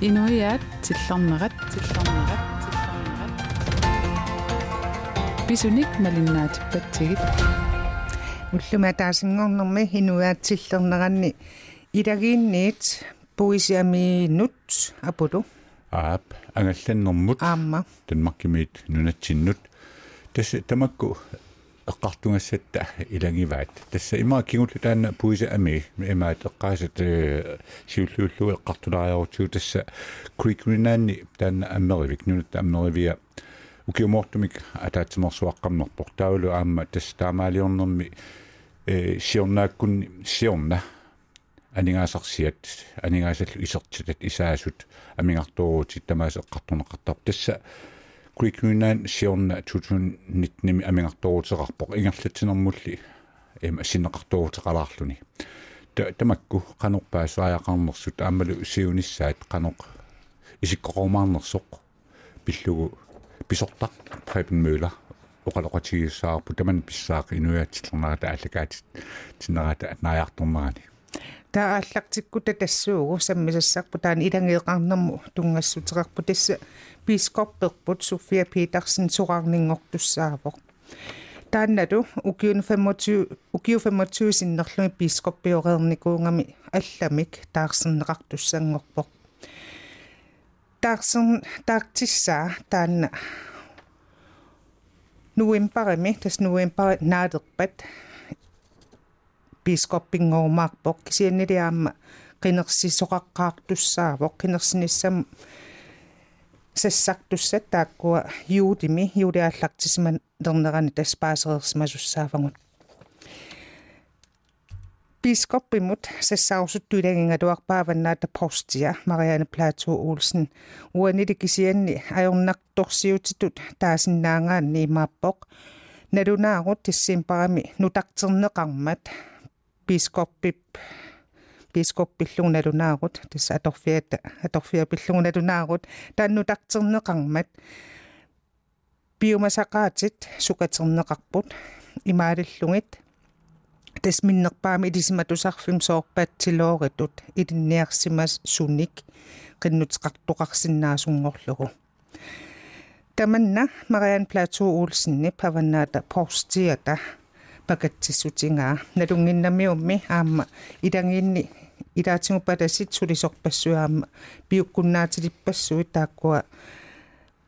Inuiat tillernerat tillernerat tillernerat Bisunik malinnaatippatigit уллума таасингорнэрми инуаатсиллернеранни илагиинниит пуисиамиинут апулу аап ангалланнэрмут аама танмаркимиит нунатсиннут тасса тамакку эққартунгассатта илагиваат тасса имаа кигуллу таана пуиса ами имаат эққаасат сиуллууллу эққартулариарутсуу тасса крикринаанни таана аммеривик нунатта аммеривия укиумортумик атаатсиморсуаққарнерпор таулу аама тасса таамаалиорнэрми э сиорнааккунни сиорна анигаасарсиат анигаасаллу исертитат исаасут амингартуурутит тамаас эққартунеқартар тасса сиорна тутун нитними амингартуурутеқарпоқ ингерлатсинермулли эм синнеқартуурутеқалаарлуни тамакку қанорпаас ааяқарнерсут аамалу сиунissaат қаноқ исиккоқормаарнерсоқ пиллугу писортар Прeben Møller оқалоқатигиссаарпу таман писсаақ инуяатсиллернарата аллакаат тиннерата наярторнерани таа аллартиккута тассуугу саммисассарпу таан илангеэқарнэрму тунгассутерерпу тасса бископперпут София Петерсен сораарнингортуссаавоқ тааннату укиун 25 укиу 25 синнерлуми бископпиореерникуунгами алламик таарсернеқартуссангорпоқ таарсер таактиссаа таанна. Нуимпарами тас нуимпар наадерпат бископпингоормаарпоқ кисианнилиаама qinерсисоқаққаартуссаавоқ qinерсиниссам сассартуссат тааккуа юудими юулиааллартисиман дернерани таспаасереерсимасуссаафагут biskoppimut sassarusuttuilagingaluarpaavannaata prostia Marianne Plato Olsen. Uaniti kisianni ajornartorsiutitut taasinnaangaanni imaappoq nalunaarut tissiimparami nutarterneqarmat biskoppip biskoppillugunalunaarut tissa atorfiata atorfiapillugunalunaarut taannutarterneqarmat biomasaqaatit sukaterneqarput imaalillungit тасминнерпаами илисиматусарфим соорпаатсилооritut илинниарсимас суник qinnuteqartoqarsinnaasuнгорлугу таманна мариан плато олсенни паваннаата порстиата pakatissutigaa nalunginnermiummi aamma ilangiinni ilaatinguppa tassit sulisorpassuaamma piukkunnaatilippassuit taakkua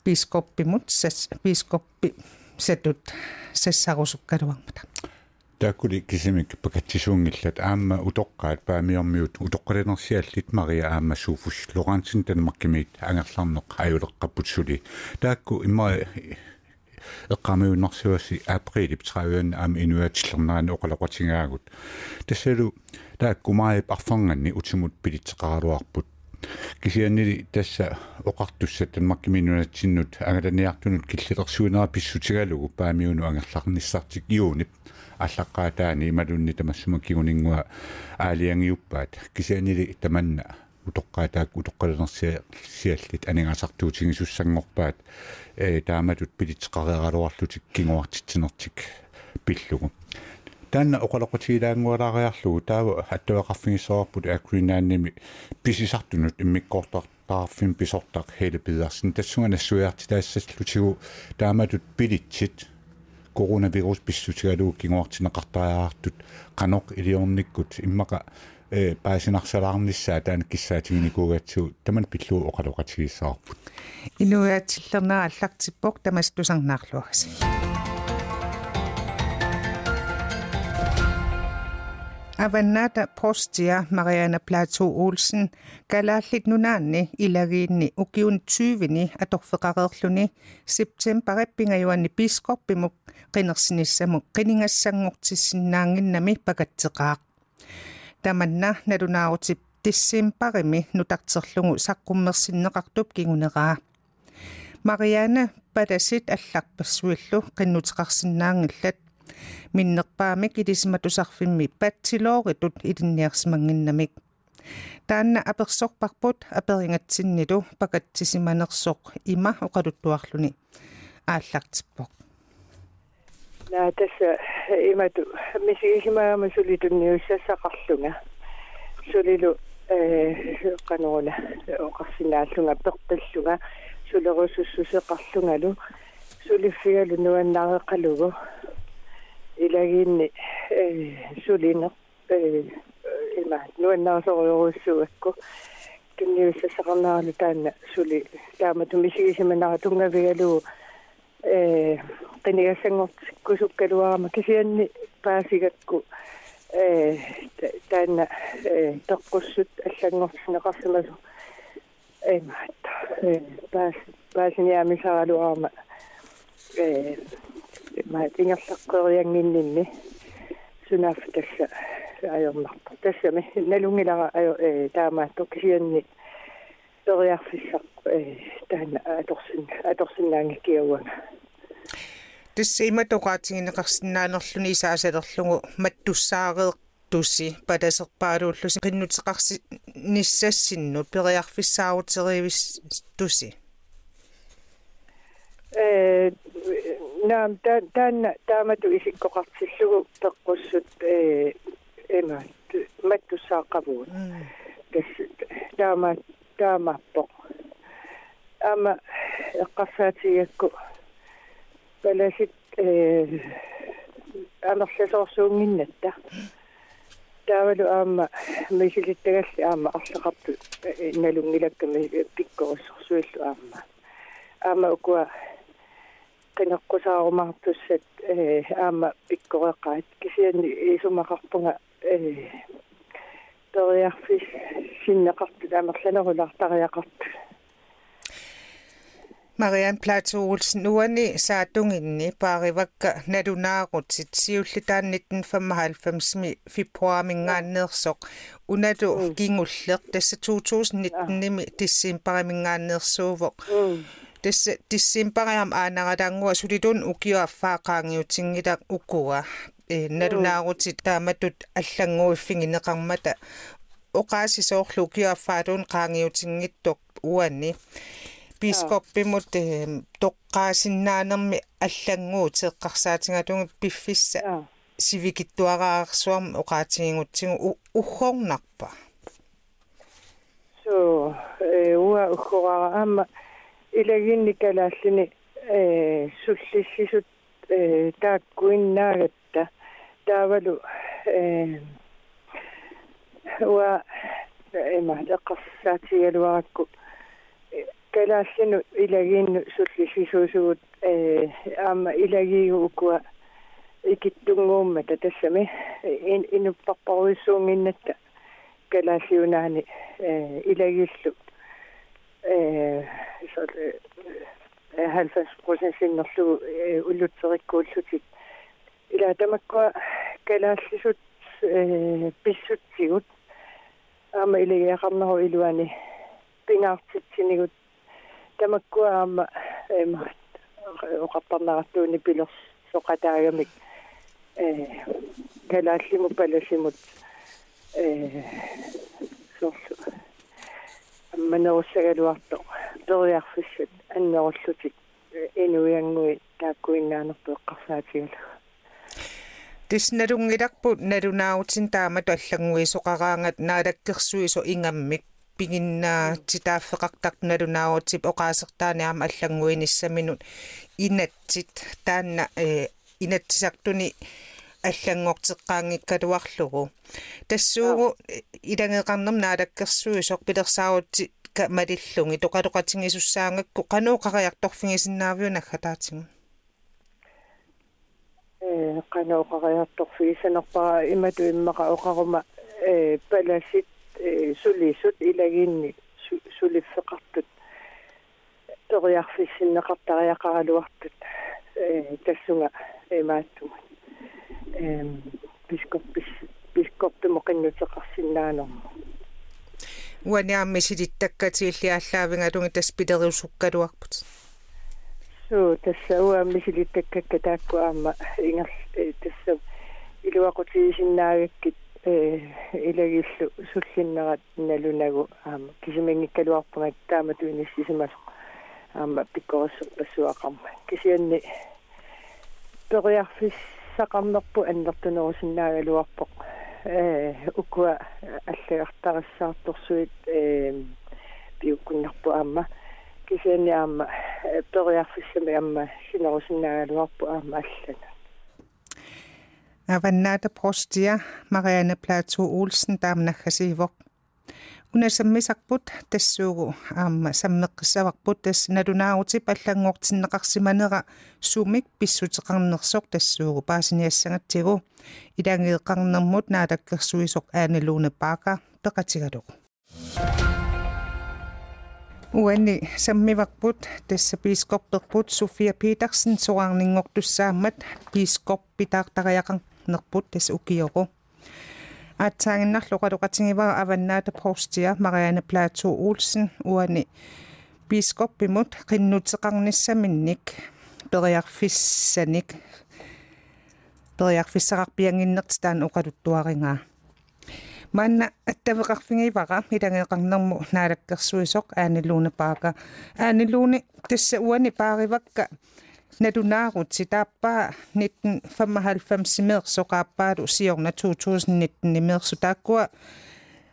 piiskoppimut sas piiskoppi satut sassarusukkaluarmata takkuli kisimik pakatsisuungillat aamma utoqqaat paamiormiut utoqqalinersiallit maria aamma suufus lorantsin tanmakkimiit angerlarneq ajuleqqapput suli taakku imma эққамиуннарсуаси априлип 30 аама инуатиллернаани оқалоқатингаагут тассалу таакку маип арфанганни утимут пилитсеқаралуарпут кисианнили тасса оқартуссат танмаккиминунатсиннут ангаланиартунут киллилерсуинера писсутигалугу паамиуну ангерларниссартик иунип аллаққаатаани ималунни тамассума кигунингуа аалиангиуппаат. Кисианили таманна утоққаатаак утоққалерсиа сиаллит анигасартуутингисуссангорпаат э тааматут пилитеқареералуарлутик кингуартитсинертик пиллугу. Таанна оқалоқутигилаангуалаариарлугу таава аттуақарфигисоорпут акринаанними писисартунут иммиккоортартаарфин писортақ хеле пидерсин тассунга нассуяарти таассаллутигу тааматут пилитсит коронавирус писсутигалуу кингуартинеқартариаартут қаноқ илиорниккут иммақа э паасинарсалаарниссаа таана киссаатигиникуугатсуу таман пиллуу оқалоқатигиссаарпут инуяатсиллернаа аллартиппоқ тамас тусарнаарлуагас аванната простия Mariana Plato Olsen галааллит нунаанни илагиинни укиун 20ни аторфеқареерлүни септембариппингаюанни бископпимук қинерсиниссамук қинингассангортиссиннаангиннами пакатсеқаақ таманна налунаарутип тиссимпарими нутартерлугу саққуммерсиннеқартуп кигунераа Mariana падасит алларпассуиллу қиннутеқарсинаангиллат миннерпаамик илисиматусарфимми патсилооритут илинниарсимангиннамик таанна аперсорпарпут аперингатсиннилу пакатсисиманерсоқ има оқалуттуарлуни ааллартиппоқ на тасса имату мисигимаама сулитунниуссассақарлунга сулилу э кануна оқарсинааллунга пеққиллунга сулерусуссусеқарлунгалу сулиффигалу нуаннаареқалугу илагиинни э сулинеқ э има нуаннаарсориоруссуакку кинниуссасақарнааралу таанна сули таама тумисигисиманара тунгавигалу э qinigassangortikkusukkaluarama kisianni paasigatku э таана э тоққуссут аллангорсинеқарсимасу эмаат э паас паасиниамисаралуарма э ма тингерлаққериангиннинни сунаф тасса ajornarpa тассами налунгилара аю э таамаатту кисианни периарфиссақ э таана аторсин аторсиннаангикиауага тасса иматоqaатигинеқарсиннаанерлүни исаасалерлугу маттуссаареэ тусси патасерпаалууллуси qinнутеқарси ниссассиннут периарфиссааутеривис тусси. Э наам таана таамату исиккоқартиллугу пеққуссут э эма маттуссааққавуут тас таама таамаппо ама эққарсаатигакку паласит э анерласоорсуунгиннатта таавалу аама мисилиттагалли аама арлеқарту налунгилакками пиккорissорсуиллу аама аама укуа qinaqqusaarumартуссат э аама пиккореққаат кисианни исумақарпунга э ториарфис синнеқарту таамерланерулартариақарту Marian Plato Olsen uani saatungini parivakka nadunaarutsit siullitaan 1995 februar mingaannersoq unadu kingulleq tässä 2019 nimi dissimpari mingaannersuuvoq tässä dissimpari am aanaradaangua sulitun ukiuaffaaqaangiutinngilaq ukua. Nadunaarutsit taamatut allanguiffingineqarmata oqaasisoorlu ukiuaffaatun qaangiutinngittoq uani. Biskopimut toqqaasinnaanерми аллангуутеэққарсаатингалугу пиффисса сивикиттуараарсуарма оqaатигингутсигу уггорнарпа so э уа уггораара аама илагинни калааллини э суллиссисут э тааккуиннаагатта. Таавалу э уа эма эққарсаатигалуаракку kalaassanu ilagiinnu sullisiisuusugut eh, aama ilagiiguukua ikittunguummata tassami inupparparuissuunginnatta kalaasiunaani eh, ilagillu eh, halvas prosentsinnerlugu ullutserikkuullutit ilaatamakkua kalaassisut pissutsigut aama ilagiaqarneru iluani pingaartitsiниgut тамаккуаама эма оқарпарнаартууни пилерс соқатаагамик э галааллиму паласимут э сорсу амманеруссагалуарто периарфиссат аннеруллутик инуиангуи тааккуиннаанерпу эққарсаатигала тисналунгиларпут налунааутин таамату аллагуисоқараангат наалаккерсуисо ингаммик пигиннаа титааффеқартарналунаагутип оқаасертааниарма аллангуиниссаминут инатсит таанна э инатсисартуни аллангортеққаангиккалуарлугу тассуугу илангеқарнерм наалаккерсуи сорпилерсаагутти малиллунги. Тоқалоқатингисуссаангакку қанооқариарторфигисиннаавиуна хатаатингу э қанооқариарторфигисанерпара имату иммақа оқарума э паласит сулисут илагинни сулиффеқартут ториарфиссиннеқартариақаралуартут э тассунга эмааттума эм бископпис бископпимо қиннутеқарсиннаанер уаниарми силиттаккатииллиаллаавингалунги таспилериусуккалуарпут суу тасса уаамми силиттаккакка таакку аама ингер тасса илуақутигисиннаагаккит э илагиллу суллиннерат налунагу аама кисимангиккалуарпунgat таама туиниссисимас аама пиккорissерпассуақарма кисианни периарфиссақарнерпу аннертунерусиннаагалуарпоқ э укуа аллагартарассаарторсуит э биуккуннарпу аама кисиани аама периарфиссами аама синерусиннаагалуарпу аама аллана аваннаата простия мариане плату олсен таамнаггасиивоқ унасаммисарпут тассуугу аама саммеққиссаварпут тас налунаарути паллангуортиннеқарсиманера сумик писсутеқарнерсоқ тассуугу паасиниассагатсигу илангеэқарнермут наатаккерсуисоқ аанилууне паака пеқатигалугу уанни саммиварпут тасса пискорперпут София Питерсен соарнингортуссаамат пискорп питаартариақарнерпут тасса укиору аатсаагиннарлоқалоқатингивара аваннаата простия мариане плато олсен уани бископпимут qinnuteqarnissaminnik periarfissanik periarfissaqarpianginnerti taan oqaluttuaringaa манна аттавеқарфигивара милангеқарнэрму наалаккерсуисоқ аанилууни паака аанилууни тасса уани пааривакка налунаарут ситааппаа 1995 симеерсоқааппаалу сиорна 2019 нимеерсу тааккуа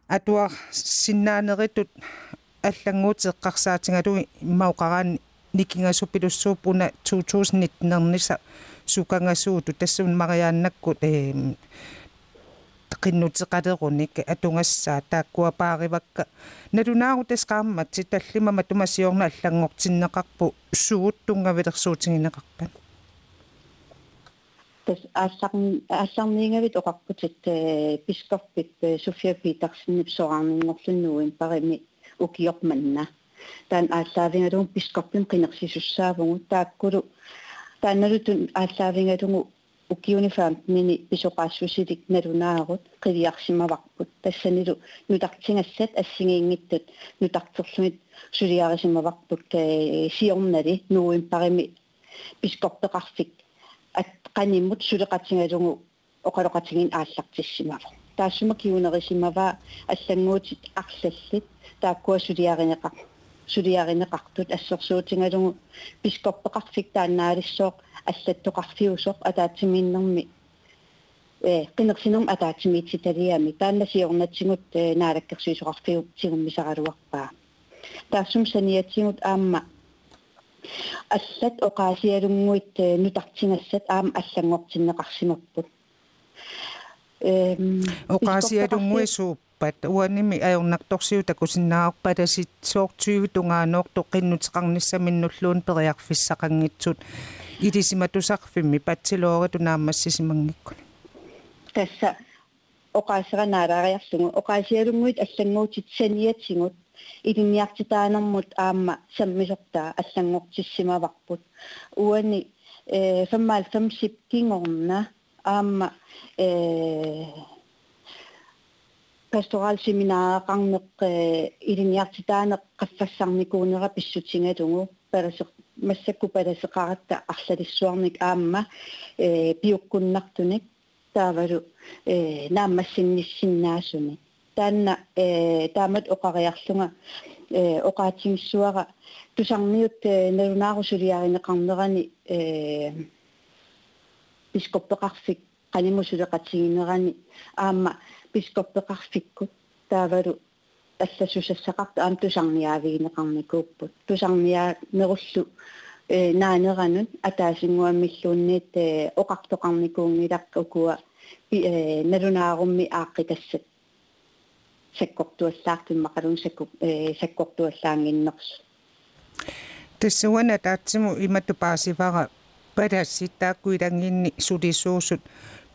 атуар синнаанеритут аллангуутеққарсаатингалуи иммауқараани никингасупилуссууппуна 2019 нерниса сукангасууту тассун мариааннаккут э qinnuteqalerunnik atungassaa taakkuapaaривакка налунаарутасqaammat ситаллимама тумасиорна аллангортиннеқарпу сууттунгавилерсуутингинеқарпан тас аалларни аалларниингавит оқарпутит пискорпип София Питерсеннип соораарнингорлуннуин парими укиорманна таан ааллаавингалуун пискорпин qinерсисуссаавгу тааккулу таанналутун ааллаавингалугу укиунифаамтнини писоqaassусилик налунаарут qiliarsimavaqput тассанилу нутартингассат ассигиингиттут нутартерлумит сулиарисимаварпут сиорнали нууим парими пискорпеқарфик ат qaниммут сулеқатингалугу оқалоқатингин ааллартиссимава таассума киунерисимава аллангуутит арлаллит тааккуа сулиаринеқар сулиаринеқартут ассерсуутингалугу пискорпеқарфик тааннаалиссооқ аллаттоқарфиусоқ атаатсимииннэрми э qinерсинерм атаатсимиитситалиами тааннасиорнатсигут наалаккерсуисоқарфиу тигуммисаралуарпаа таассум саниатсигут аама аллат оqaasiалунгуит нутартингассат аама аллангортиннеқарсимерпут эм оqaasiалунгуисуу пат уаними аёрнарторсиу такусиннаарпаласит соор 20 тунгааноор тоқиннутеқарниссаминнуллуун периарфиссақангитсут илисиматусарфимми патсилоориту наамассисимангиккуни тасса оqaасеранаарариарлугу оqaасиалунгуит аллангуутит саниатсигут илинниартитаанермут аама саммисортаа аллангортиссимаварпут уани э 95 кингорна аама э pastoral seminaareqarneq iliniartitaaneq qaffassarnikuunera pissutigalungu palaseq массакку паласеқаратта арлалиссуарник аама э пиуккуннартуник таавалу э нааммассинниссиннаасуни таанна э таамат оқариарлунга э оқаатингиссуара тусарниут налунаарусулиаринеқарнерани э пископпеқарфик qaнимусулеқатсигинерани аама пископпеқарфиккут таавалу алласусассақарта аам тусарниаавигинеқарникууппут тусарниаа неруллу э наанеранут атаасингуаммиллуунниит э оқартоқарникуунгилақ укуа э налунаарумми ааққитассат саккортуаллаартиммақалун сакку э саккортуаллаангиннерсу тассуана таатсиму имату паасивара паласситтааккуилангинни сулисуусут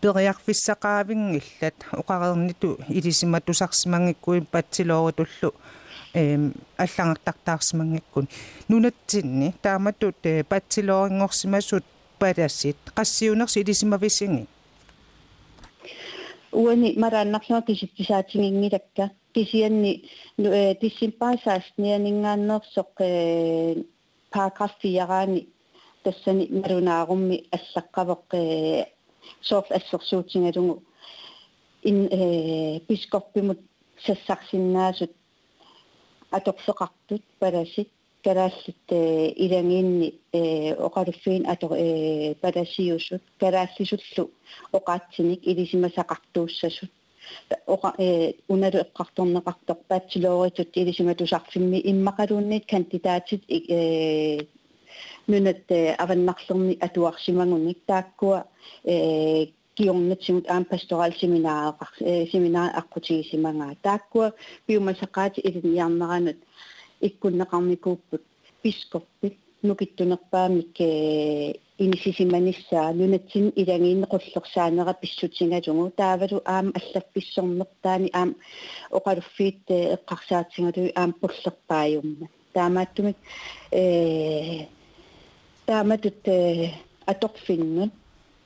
периарфиссақаавингиллат оқарерниту илисиматусарсимангиккуин патсилоорутуллу эм аллангартартаарсимангиккун нунатсинни тааматут патсилоорингорсимасут палассит qassiunersi ilisимависинги уани марааннарлуа киситтисаатингингилакка кисианни тиссимпаасааснианингааннерсоқ э параграф 4-аани тассани малунаарумми аллаққавоқ э сооф ассерсуутингалугу ин э пискорпимут сассарсиннаасут аторфеқартут паласит калааллит э илангиинни э оқалуффиин атор э паласиусут калааллисуллу оқаатсиник илисимасақартууссасут oqa e unalu eqqartorneqartoq bachelorитут илисиматусарфимми иммақалуунниит кандидатит э нунат аваннарлерни атуарсимагуник тааккуа э киорнатсимут аам пасторал семинаареқар э семинаар аққутигисимангаа тааккуа пиумасақаати илиниарнеранут. Иккуннеқарникууппут пискорпит нукиттунерпаамик э инисисиманиссаа. Нунатсин илагииннеқуллерсаанера писсутингалугу таавалу аам аллаффиссорнертаани аам оқалуффиит эққарсаатсингалуи аам пуллерпааюмма таамааттумик э тааматут аторфиннут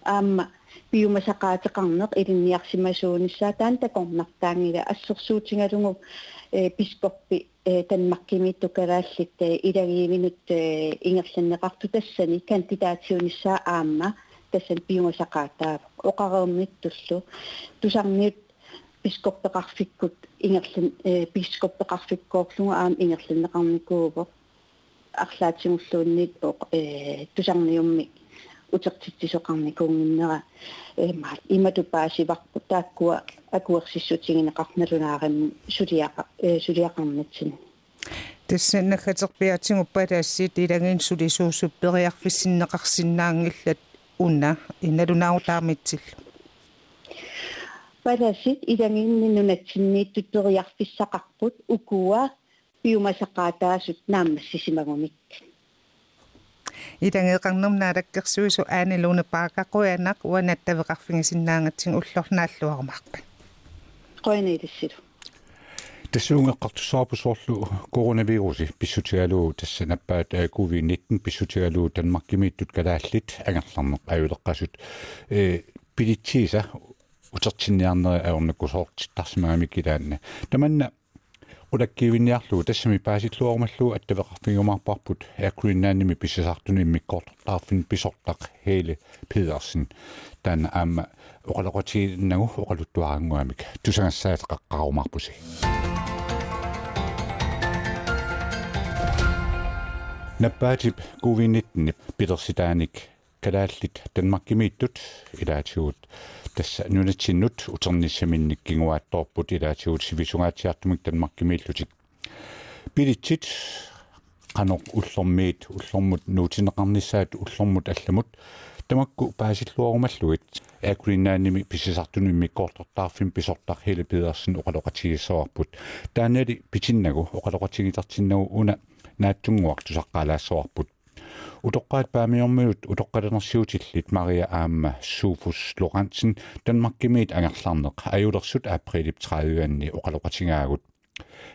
аама пиумасақаатеқарнеқ илинниарсимасуунissaа таан такорнартаангила ассерсуутингалугу э пискорпи танмаккимиттукалааллит илагииминут ингерланнеқарту тассани кандидатиунissaа аама тассан пиумасақаатаа оқареерниттуллу тусарниут пискорпеқарфиккут ингерлан пискорпеқарфиккоорлугу аама ингерланнеқарникууво арлаатсигуллууннит э тусарниумми утертитсисоқарникуунгиннера эма иматупаасиварпу тааккуа акуерсиссутигинеқарналунаарим сулиақа э сулиақарнатсин тассаннахатерпиатсигуппалаассиит илагин сулисуусуп периарфиссиннеқарсинаангиллат уна иналунаутаамитсилла паласит илагинни нунатсиннииттут периарфиссақарпут укуа пиумасақаатаасут наамассисимагуник илангеэқарнэрнаалаккерсуису аанилууна паакақуянақ уанаттавеқарфигисиннаангатсин уллорнааллуармарпа qoinailissilu тассуунгеққартуссаарпусоорлу коронавируси писсутигалуу тасса наппаат covid-19 писсутигалуу танмаркимииттут калааллит агерларнеқ аюлеққасут э пилитсииса утертинниарнери аорнаккусоорт тарсимагамиккилаанна таманна улаккиивинниарлуу тассами паасиллуормаллуу аттавеқарфигумаарпарпут аккуиннаанними писсасартуни иммиккоортартаарфин писортақ хейле педерсен таана аама оқалоқатигиннагу оқалуттуарангуамик тусангассаат қаққарумаарпуси наппаатип covid-19 пидерситааник калааллит танмаркимииттут илаатигут тасса. Нунатсиннут утерниссаминник кигуаатторпут илаатигут сивисунгаатиартумик танмаркимииллутик пилитсит qanoq ullormiit ullormut nuutineqarnissaat ullormut allamut тамакку паасиллуарумаллугит. Акриннааними писисартуни миккоортортаарфин писортар хиле пидерсин оқалоқатигиссоарпут. Таанали питиннагу оқалоқатигитартиннагу уна нааттунгуак тусаққалаассоарпут утоққаат паамиормиут утоққалернэрсиутиллит мария аама суфус лорансен данмаркимиит ангерларнеқ. Аюлерсут априлип 30-анни оқалоқатигаагут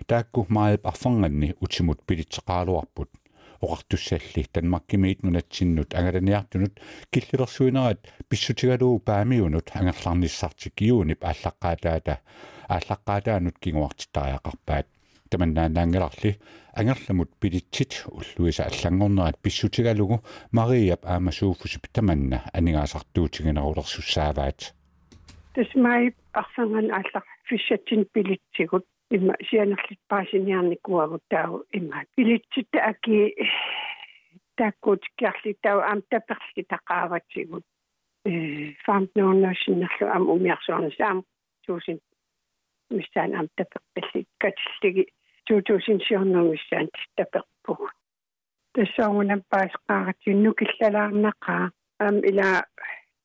таакку маалп арфанганни утимут пилитсеқаалуарпут оқартуссалли данмаркимиит нунатсиннут ангаланиартунут киллилерсуинерат писсутигалуу паамиунут ангерларниссартик киунип ааллаққаатаата ааллаққаатаанут кигуартиттариақарпаат таманнааннаангеларли ангерламут пилитсит уллуиса аллангорнерат писсутигалугу мариап аамасууфусип таманна анигаасартуутигинерулерсуссааваат тасмай арсанган ааллар фиссатсин пилитсигут имма сианерлит паасиниарникуагут таа имма пилитситта аки таккут киарли таа ам таперли тақааватсигут э фамтнооннасиннерлу ам умиарсуарнасаам туусин мистаан ам таперпалли катиллиги 2014 таперпу тассаагунам паасқааратсинну киллалаарнақаа ам ила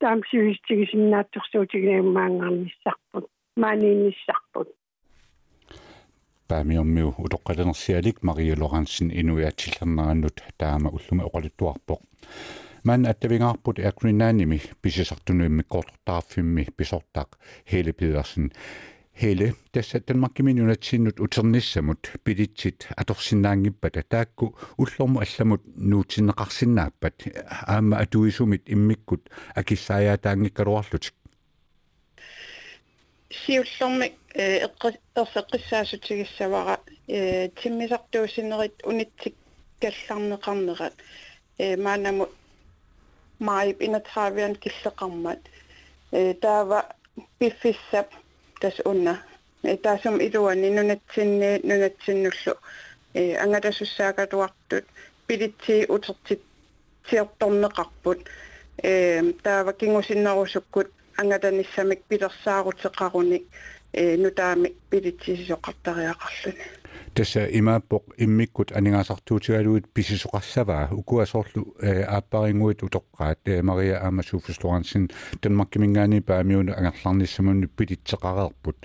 таамсивистигисиннаатторсуутигнаамаангарниссарпут maaниинниссарпут паамиормиу утоққалернерсиалик мария лорансин инуяатсиллернераннут таама уллума оқалуттуарпоқ ман аттавингаарпут акриннааними писисартунуиммиккоортартааффимми писортаақ хеле пидерсен hele tässä Danmarkiminunatsinut uternissamut pilitsit atorsinnaangippat taakku ullormu allamut nuutineqarsinnaappat aama atuisumit immikkut. Akissaajaataangikkaluarlutik siullormi eqqerseqqissaasutigissavara timmisartuusinerit unitsik kallarneqarnerat maanamu maip inatraavian killeqarmat taava piffissap tas unna. Taasum iluani nunatsinni nunatsinullu angatassussaaqaluartut pilitsi utertit siortorneqarput ee nyt tämä pidit pilersaaruteqarunik ee nutaami pilitsisisoqartariaqarluni тасса имааппоқ иммиккут анингаасартуутигалуит писисоқарсаваа укуасоорлу ааппарингуит утоққаат мария аамасууффислуарансин танмаккимингаани паамиуна ангерларниссамунни пилитсеқареерпут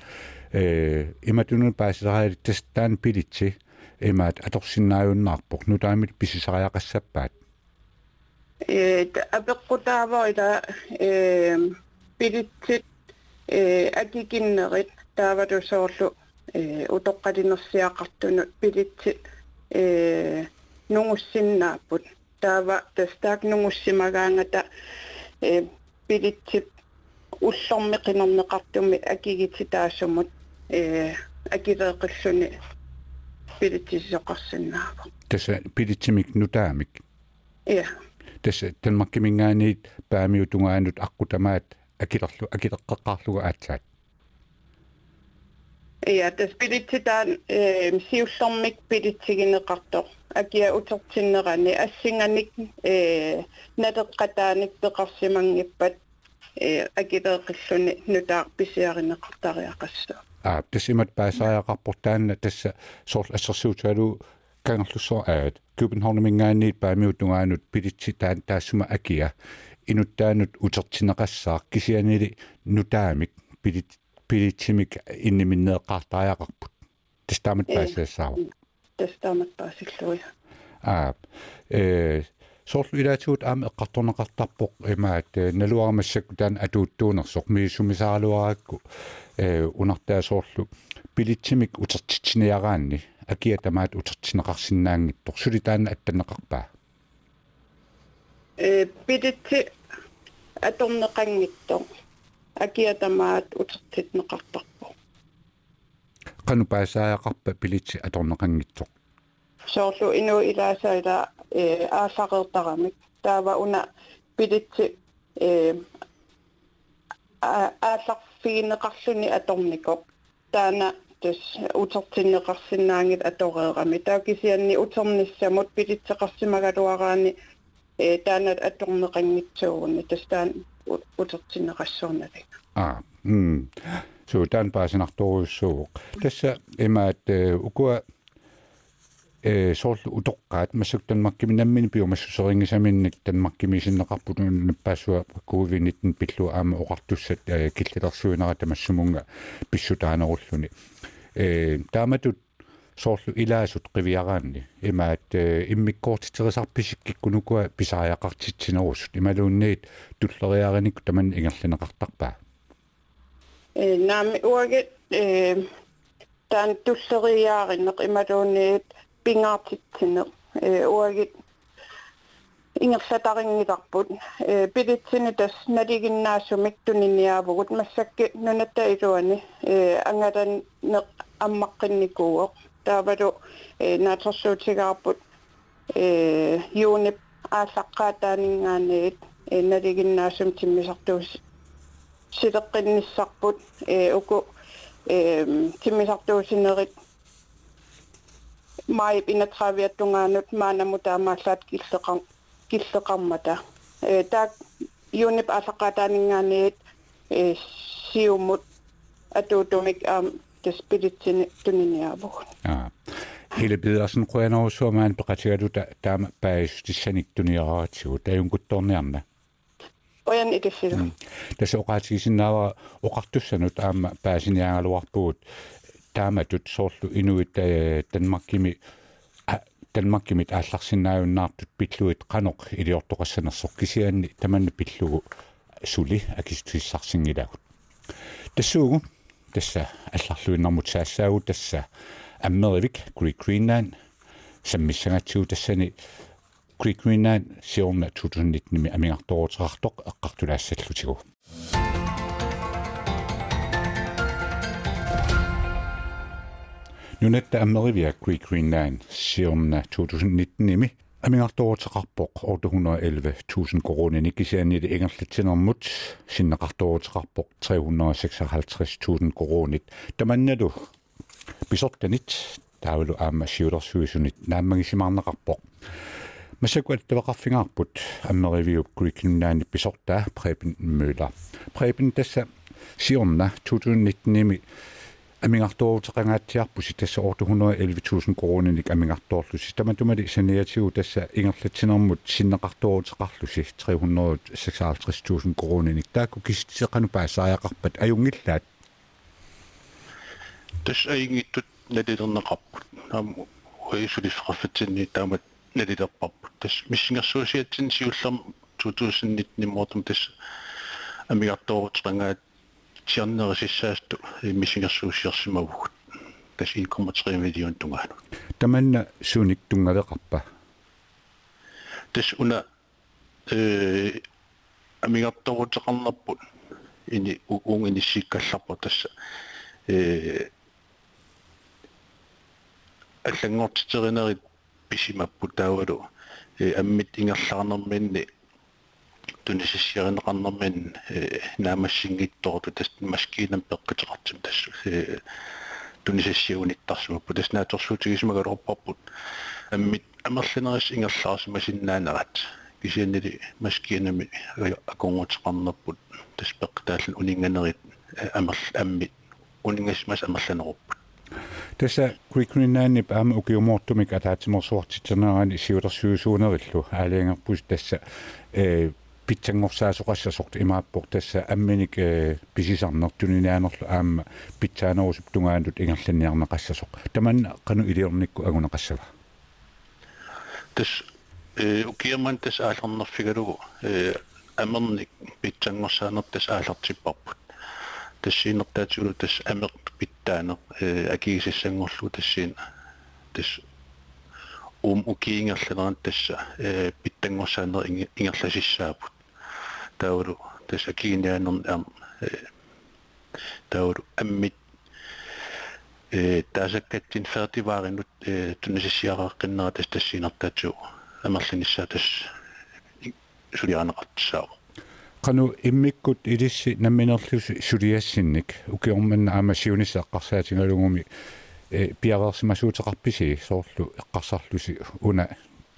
э иматуну паасераали тастаан пилитси. Имаат аторсиннааюннаарпоқ нутаамит писисариақассаппаат э апеққутаава ила э пилитсит э акикиннерит тааватусоорлу э утоққалинерсиақартуну пилитси э нунгуссиннааппут таава тастаак нунгуссимагаангата э пилитси уллорми қинернеқартуми акигити таасумут э акилеэқиллуни пилитсисоқарсинаава таса пилитсимик нутаамик я таса танмаккимингаанит паамиутунгаанут аққутамаат акилерлу акилеққаққарлуга аатсаат Ja, das pilitsitaan э сиуллэрмик пилитсигинеқартоқ акиа утертиннерани ассинганик э натеққатааник пеқарсимангиппат э акилеэқиллуни нутаар писиаринеқартариақассаа аа тасимат паасариақарпортаанна тасса соорл ассерсуутуалу кангерлуссоо аат купенхорнамингаанниит паамиутунгаанут пилитси таан таассума акиа инуттаанут утертинеқассаа кисианили нутаамик пилит пилитсимик инниминнеэққартариақарпут тастаамат паассаассаа тастаамат паасиллуя аа э соорлу илаатуут аама эққарторнеқартарпоқ имаат налуарамассакку таан атууттуунерсоқ мииссумисаалуаракку э унартаа соорлу пилитсимик утертитсиниараанни акия тамаат утертинеқарсинаангиттор сули таана аттанеқарпаа э пилитси аторнеқангиттор акиатамаат утертитнеқартарпо qanu paasaaqarpa pilitsi atorneqanngitsoq соорлу инуу илаасаила э аасақертарамик таава уна пилитси э аасарфигинеқарлуни аторникоқ таана тус утертиннеқарсинаангит атореерами таакисианни утерниссамут пилитсеқарсимагалуараани э таанат аторнеқангитсуугуни тастаан утертиннеқассуурналик аа м so dan paasinartoruussuuq tassa imaat ukua э сорл утоққаат массуктанмаккими наммини пиумассусеринgisaminnник танмаккимисиннеқарпут наппаасуа ковид-19 пиллу аама оқартуссат киллилерсуинера тамассумунга писсутаанеруллуни э тааматут соорлу илаасут қивиараанни имаат иммиккоортитерисарписиккиккунукуа писариақартитсинерусут ималуунниит туллериариникку таман ингерлинеқартарпаа э наами уаге э тан туллериааринеқ ималуунниит пингаартитсинеқ э уаге ингерсатарингиларпут э пилитсини тас налигиннаасумик туниниаавгут массакки нунатта илуани э ангалан неқ аммаққинникууоқ таавалу э наатерсуутигаарпут э юунип аасаққаатаанингаанеит э налигиннаасум тиммисартуус силеққинниссарпут э уку э тиммисартуусинерит май инатравиаттунгаанут маанаму таамааллаат киллеқар киллеқармата э таак юунип аасаққаатаанингаанеит э сиумут атуутумик аам таспилитсини туниниавуг аа hele bidersen qoyanarussuamaan peqatigaluta taama paayustissani tuniaraatigu tajunguttorniarna oyan ikassilu tasa oqaatigisinnaava oqartussanut aama paasiniangaluarpugut taamatut soorlu inuit tanmakkimi tanmakkimit aallarsinnaajunnaartut pilluit qanoq iliortoqassanersoq kisianni tamanna pillugu suli akistissarsingilagut tassuugu тасса алларлуиннэрмут саассаагу тасса аммеривик Greek Greenland саммиссагатсуу тассани Greek Greenland сиорна 2019 амигарторутерартоқ эққартулаассаллутигу нунатта аммеривиа Greek Greenland сиорна 2019 ими амигарторутеқарпоқ 811000 коронини кисианили ингерлатсинермут синнеқарторутеқарпоқ 356000 коронит таманналу писортанит таавалу аама сиулерсуисунит нааммагисимаарнеқарпоқ масакуат тавақарфингаарпут аммеривиуп куикиннаани писортаа препин мøller препин тасса сиорна 2019-ими амингарторутеқангаатсиарпуси тасса орто 111000 корониник амингарторлуси таматумали саниатигу тасса ингерлатсинермут синнеқарторутеқарлуси 356000 корониник таакку киситсеқану паассааяқарпат аюнгиллаат тас аингиттут налилернеқарпут нааму уисулисқарфатсинни таамат налилерпарпут тас миссингерсуусиатсин сиуллерм 2019 мортум тас амигартоорутеқангаат сиарнерисиссаасту миссингерсуусиарсимавгут тас 1,3 миллион тунгаану таманна суник тунгалеқарпа тас уна э амигартоорутеқарнерпут ини уун иниссиккалларпу тасса э аллангортитеринерит писимаппу таавалу э аммит ингерлаарнерминни тунисиссиаринеқарнермин э наамассингитторуту тас маскинам пеққитеқартим тассу э тунисиссиуниттарсумаппу тас нааторсуутигисмагалорпарпут аммит амерлинерис ингерлаарсима синнаанерат кисианнили маскинами аконгутеқарнерпут тас пеққитааллан унинганерит амерл аммит унингасмас амерланеруппут тасса куикуниннааннип аама укиумоортумик атаатиморсуартитсернерани сиулерсуусуунериллу аалиангерпус тасса э питсангорсаасоқассасорт имааппор тасса амминик э писисарнертунинаанорлу аама питсаанерусуп тунгаанут ингерланниарнеқассасоқ таман қану илиорникку агунеқассава тас э укиаман тас аалернерфигалугу э амерник питсангорсаанер тас аалертиппарпут тассиинертаатигулу тас амер питтаанер э акигисиссангорлу тассиин тас ум укиингерланеран тасса э питтангорсаанер ингерласиссаапут tauru tässä kiinniä on tauru ammit taasakkaatsin fertivaarinut tunnisisiaraqqinnarat tästä siinartatu amerlinissa tässä suliaanaqartsaava qanu immikkut ilissi namminerlus suliassinnik ukiormanna aamasiunissa aqqarsaatigalugumi eh, piaversimasuuteqarpisii soorlu eqqarsarlusi una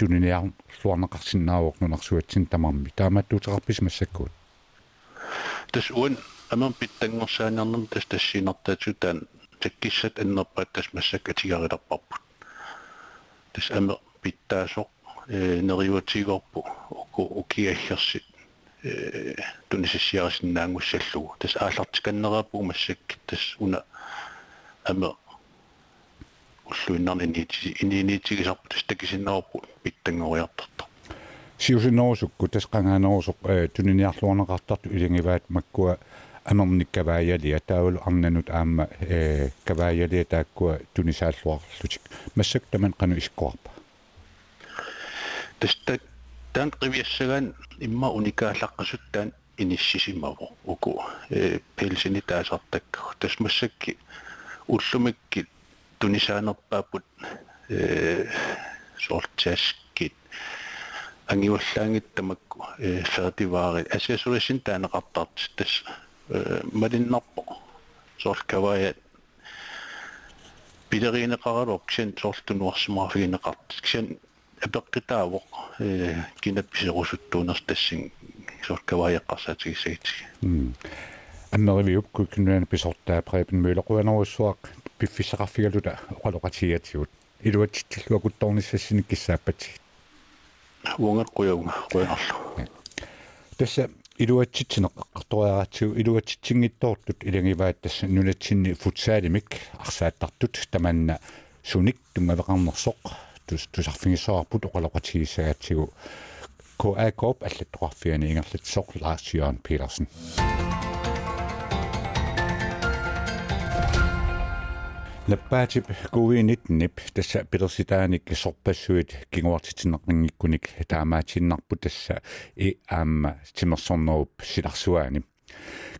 tuniniarluarneqarsinnaavornunarsuatsin tamarmi taamattuuteqarpisi massakkuut tas uan amam pittangorsaaniarnam tas tassiinertaatutaan takkissat annerpaat tas massakatigarilерпарпут tas ame pittaasoq э нeriuatiigorpu уку укиаллерсит тунисиссиарисиннаангуссаллугу тас ааллартиканнерааппу массак тас уна ама уллуиннарни нити ининиитигисарпу тас такисиннераппу питтангориартарта сиусиннерусукку тас qangaanерусоq туниниарлуарнеқартарту илингиваат маккуа амерниккавааяли таавалу арнанут аама э кавааяли тааккуа тунисааллуарлутик массак таман qanu искуарпа тас так таан qivиассагаан имма уникааллаққасуттаан иниссисимаво уку э пелсини таасартакку тасмассакки уллумикки тунисаанерпаапут э сортаскит ангиуллаангит тамакку э фертиваари асиасулисин таанеқартарт тас э малиннарпо соркавая пилеринеқаралук ксен сортунуарсимаафигинеқарт ксен апеққитаавоқ э кинат писерусуттуунерс тассин соркаваяққарсаатигисагит аннеривиуп куккинуана писортаа препен мөлеқуанеруссуақ пиффисеқарфигалута оқалоқатиатигут илуатсиллуа кутторнissaссиник киссааппати уангеққуяунга қуянарлу тасса илуатситсинеққарториаратсигу илуатситсингиттоортут илангиваат тасса нунатсинни футсаалимик арсааттартут таманна суник тунгавеқарнерсоқ тус тусарфигиссоарпут оқалоқатигиссагатсигу KA Corp аллаттоқарфиани ингерлатсоқ Lars Jørgen Petersen лаппаатип covid-19 тасса пилерситааник сорпассуит кигуартитинеққингиккуник таамаатиннарпу тасса и аама тимерсорнеруп силарсуаани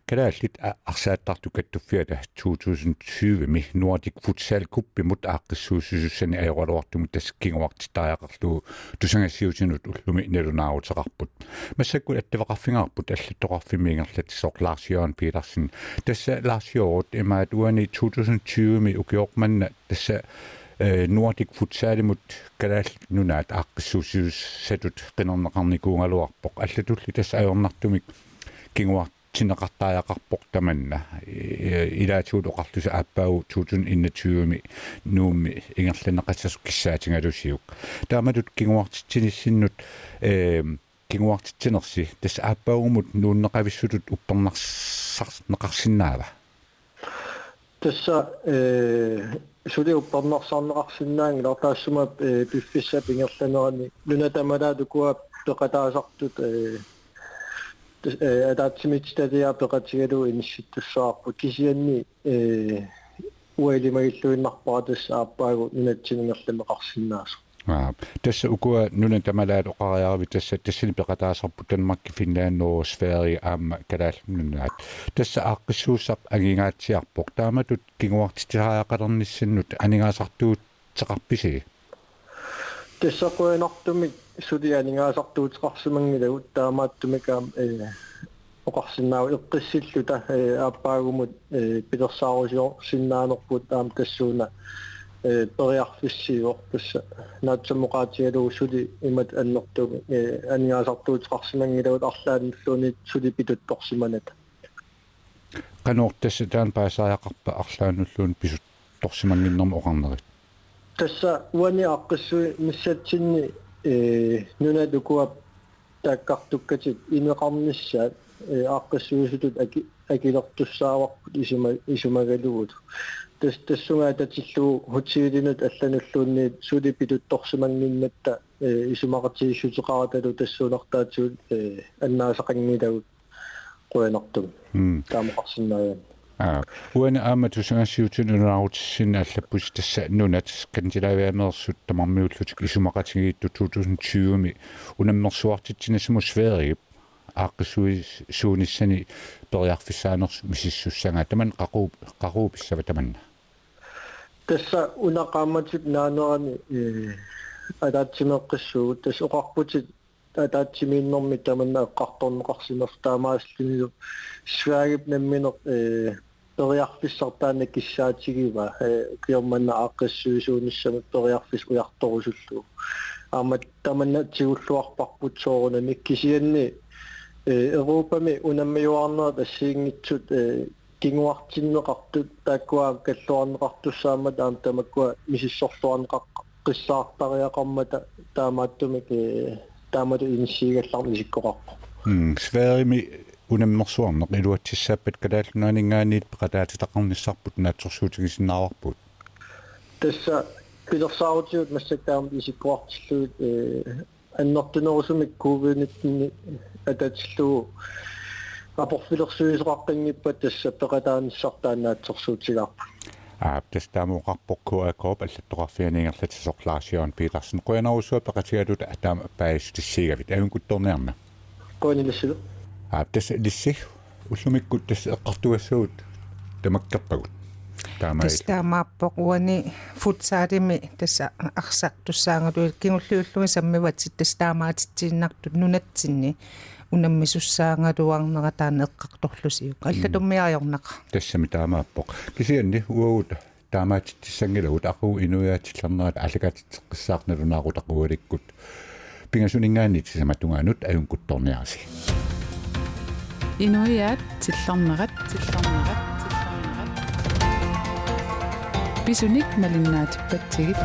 калааллит арсааттарту каттуффиата 2020 ми Nordic Futsal Cup мут ааққиссуусусуссани аёралуартуму тасккингуартитариақарлуу тусангассиутинут уллуми налунаарутеқарпут массаккул аттавеқарфингаарпут аллаттоқарфимиингерлат сорлаарс Jørgen Petersen тасса Lars Jørgen имаат уани 2020 ми укиорманна тасса Nordic Futsalimut калаал нунаат ааққиссуусус сатут қинернеқарникуунгалуарпоқ аллатулли тасса аёрнартумик кингуарт тинеқартааяқарпоқ таманна илаатуут оқарлуса ааппаагу 2021ми нуумми ингерланеқассасу киссаатингалусиук тааматут кигуартитсиниссиннут э кигуартитсинерси тас ааппаагумут нууннеқависсутут уппернарсар неқарсинаава тасса э суди уппернарсарнеқарсинаанги лартаассумап э пиффисса пингерланерани нунатамалаату куап пеқатаасартут э атаатсимитстадиа пеқатигалу инисситтуссаарпут кисианни э уэлимагиллуиннарпара тасса ааппаагу нунатсинingерлэмеқарсинаасо аа тасса укуа нуна тамалаат оқариарави тасса тассини пеқатаасарпут танмакки финлаанноо сфери аама калааллуннаат тасса ааққиссууссақ агингаатсиарпоқ тааматут кигуартитиаақалерниссиннут анигаасартуут теқарписи тассақуинартумик сулианигаасартуутеқарсимангилагут таамааттумикаам э оқарсинаау эққиссиллута э ааппаагумут э пилерсаарусиор синнаанерпут таам тассууна э периарфиссиор тасса наатсамоқаатигалуу сули имат аннэртуми э анигаасартуутеқарсимангилагут арлааннуллуни сули питутторсиманат. Канортасса таан паасааяқарпа арлаануллуун писут торсимангиннэрма оқарнерит. Тасса уани аққиссуи миссатсинни нуна дукуап таккартуккатит э аққиссуусутут аки акилертуссааварпут исума исумагалугут. Тас тассунгаа татиллуу хутсиилинут аллануллуунни сулипитутторсимангиннатта э исумақатигиссутеқараталу тассуунартаатсуут э аннаасақангилагут қуянартум таамақарсинааяа аа уана аама тусангаассиутунунаарутиссин аллаппус тасса нунат кантилавиамерсут тамармиуллутик исумақатигиитту 2020ми унаммерсуартитсинасму сфееригип ааққисуи сууниссани периарфиссаанерс мисиссуссанга. Таман қақуу қақуу писсава таманна. Тасса унақааматик наанерани э адаатсимеққиссуу тас оқарпутик атаатсимииннэрми таманна эққарторнеқарсимер таамааслунилу сваагип намминер э периарфиссартаана киссаатигива киорманна ааққиссуисуунissami периарфис уярторусуллу аамат таманна тигуллуарпарпут соорунами кисианни э европами унаммиуарнера тассиингитсут э кингуартиннеқартут тааккуаа каллуарнеқартуссаама таам тамаккуа мисиссорлуарнеқақ қиссаартариақармата таамааттумик э таамату инсиигалларми сиккоқарпо м сферими унаммерсуарнеқ илуатсиссааппат калааллунаанингааниит пеқатаатитақарниссарпут наатсорсуутигисиннааварпут тасса пилерсаарутиут массакаам исиккуартиллуут э аннертунерусумик covid-19 ататиллуу апорфилерсуисеқаққингиппат тасса пеқатааниссартаанаатсорсуутигарпу аа тастаамуқарпоқ куакооп аллаттоқарфианингерлати сорлаасион пиларсен қуянарусуа пеқатигалута атаама паис тиссигавит авинкутторнеарна қуанилассилу аа тас лиссиг уллумиккут тас эққартуассуут тамаккерпагут. Таамаа тастаамааппоқ уани футсаалими тасса арсақ туссаангалуи кингуллиуллуги саммиватсит тастаамаатитсииннартут нунатсинни унаммисуссаангалуарнера таана эққарторлусиук аллатуммиариорнаqa тассами таамааппоқ. Кисианни уагут таамаатитсангилагут ақу инуяатиллернерат алакаатитсеққиссаарналунаақутақуаликкут пингасунингаани тисаматунгаанут аюнкутторниараси инуяат тиллернерат тиллернерат тиллернерат бисуник малиннаатиппатсигит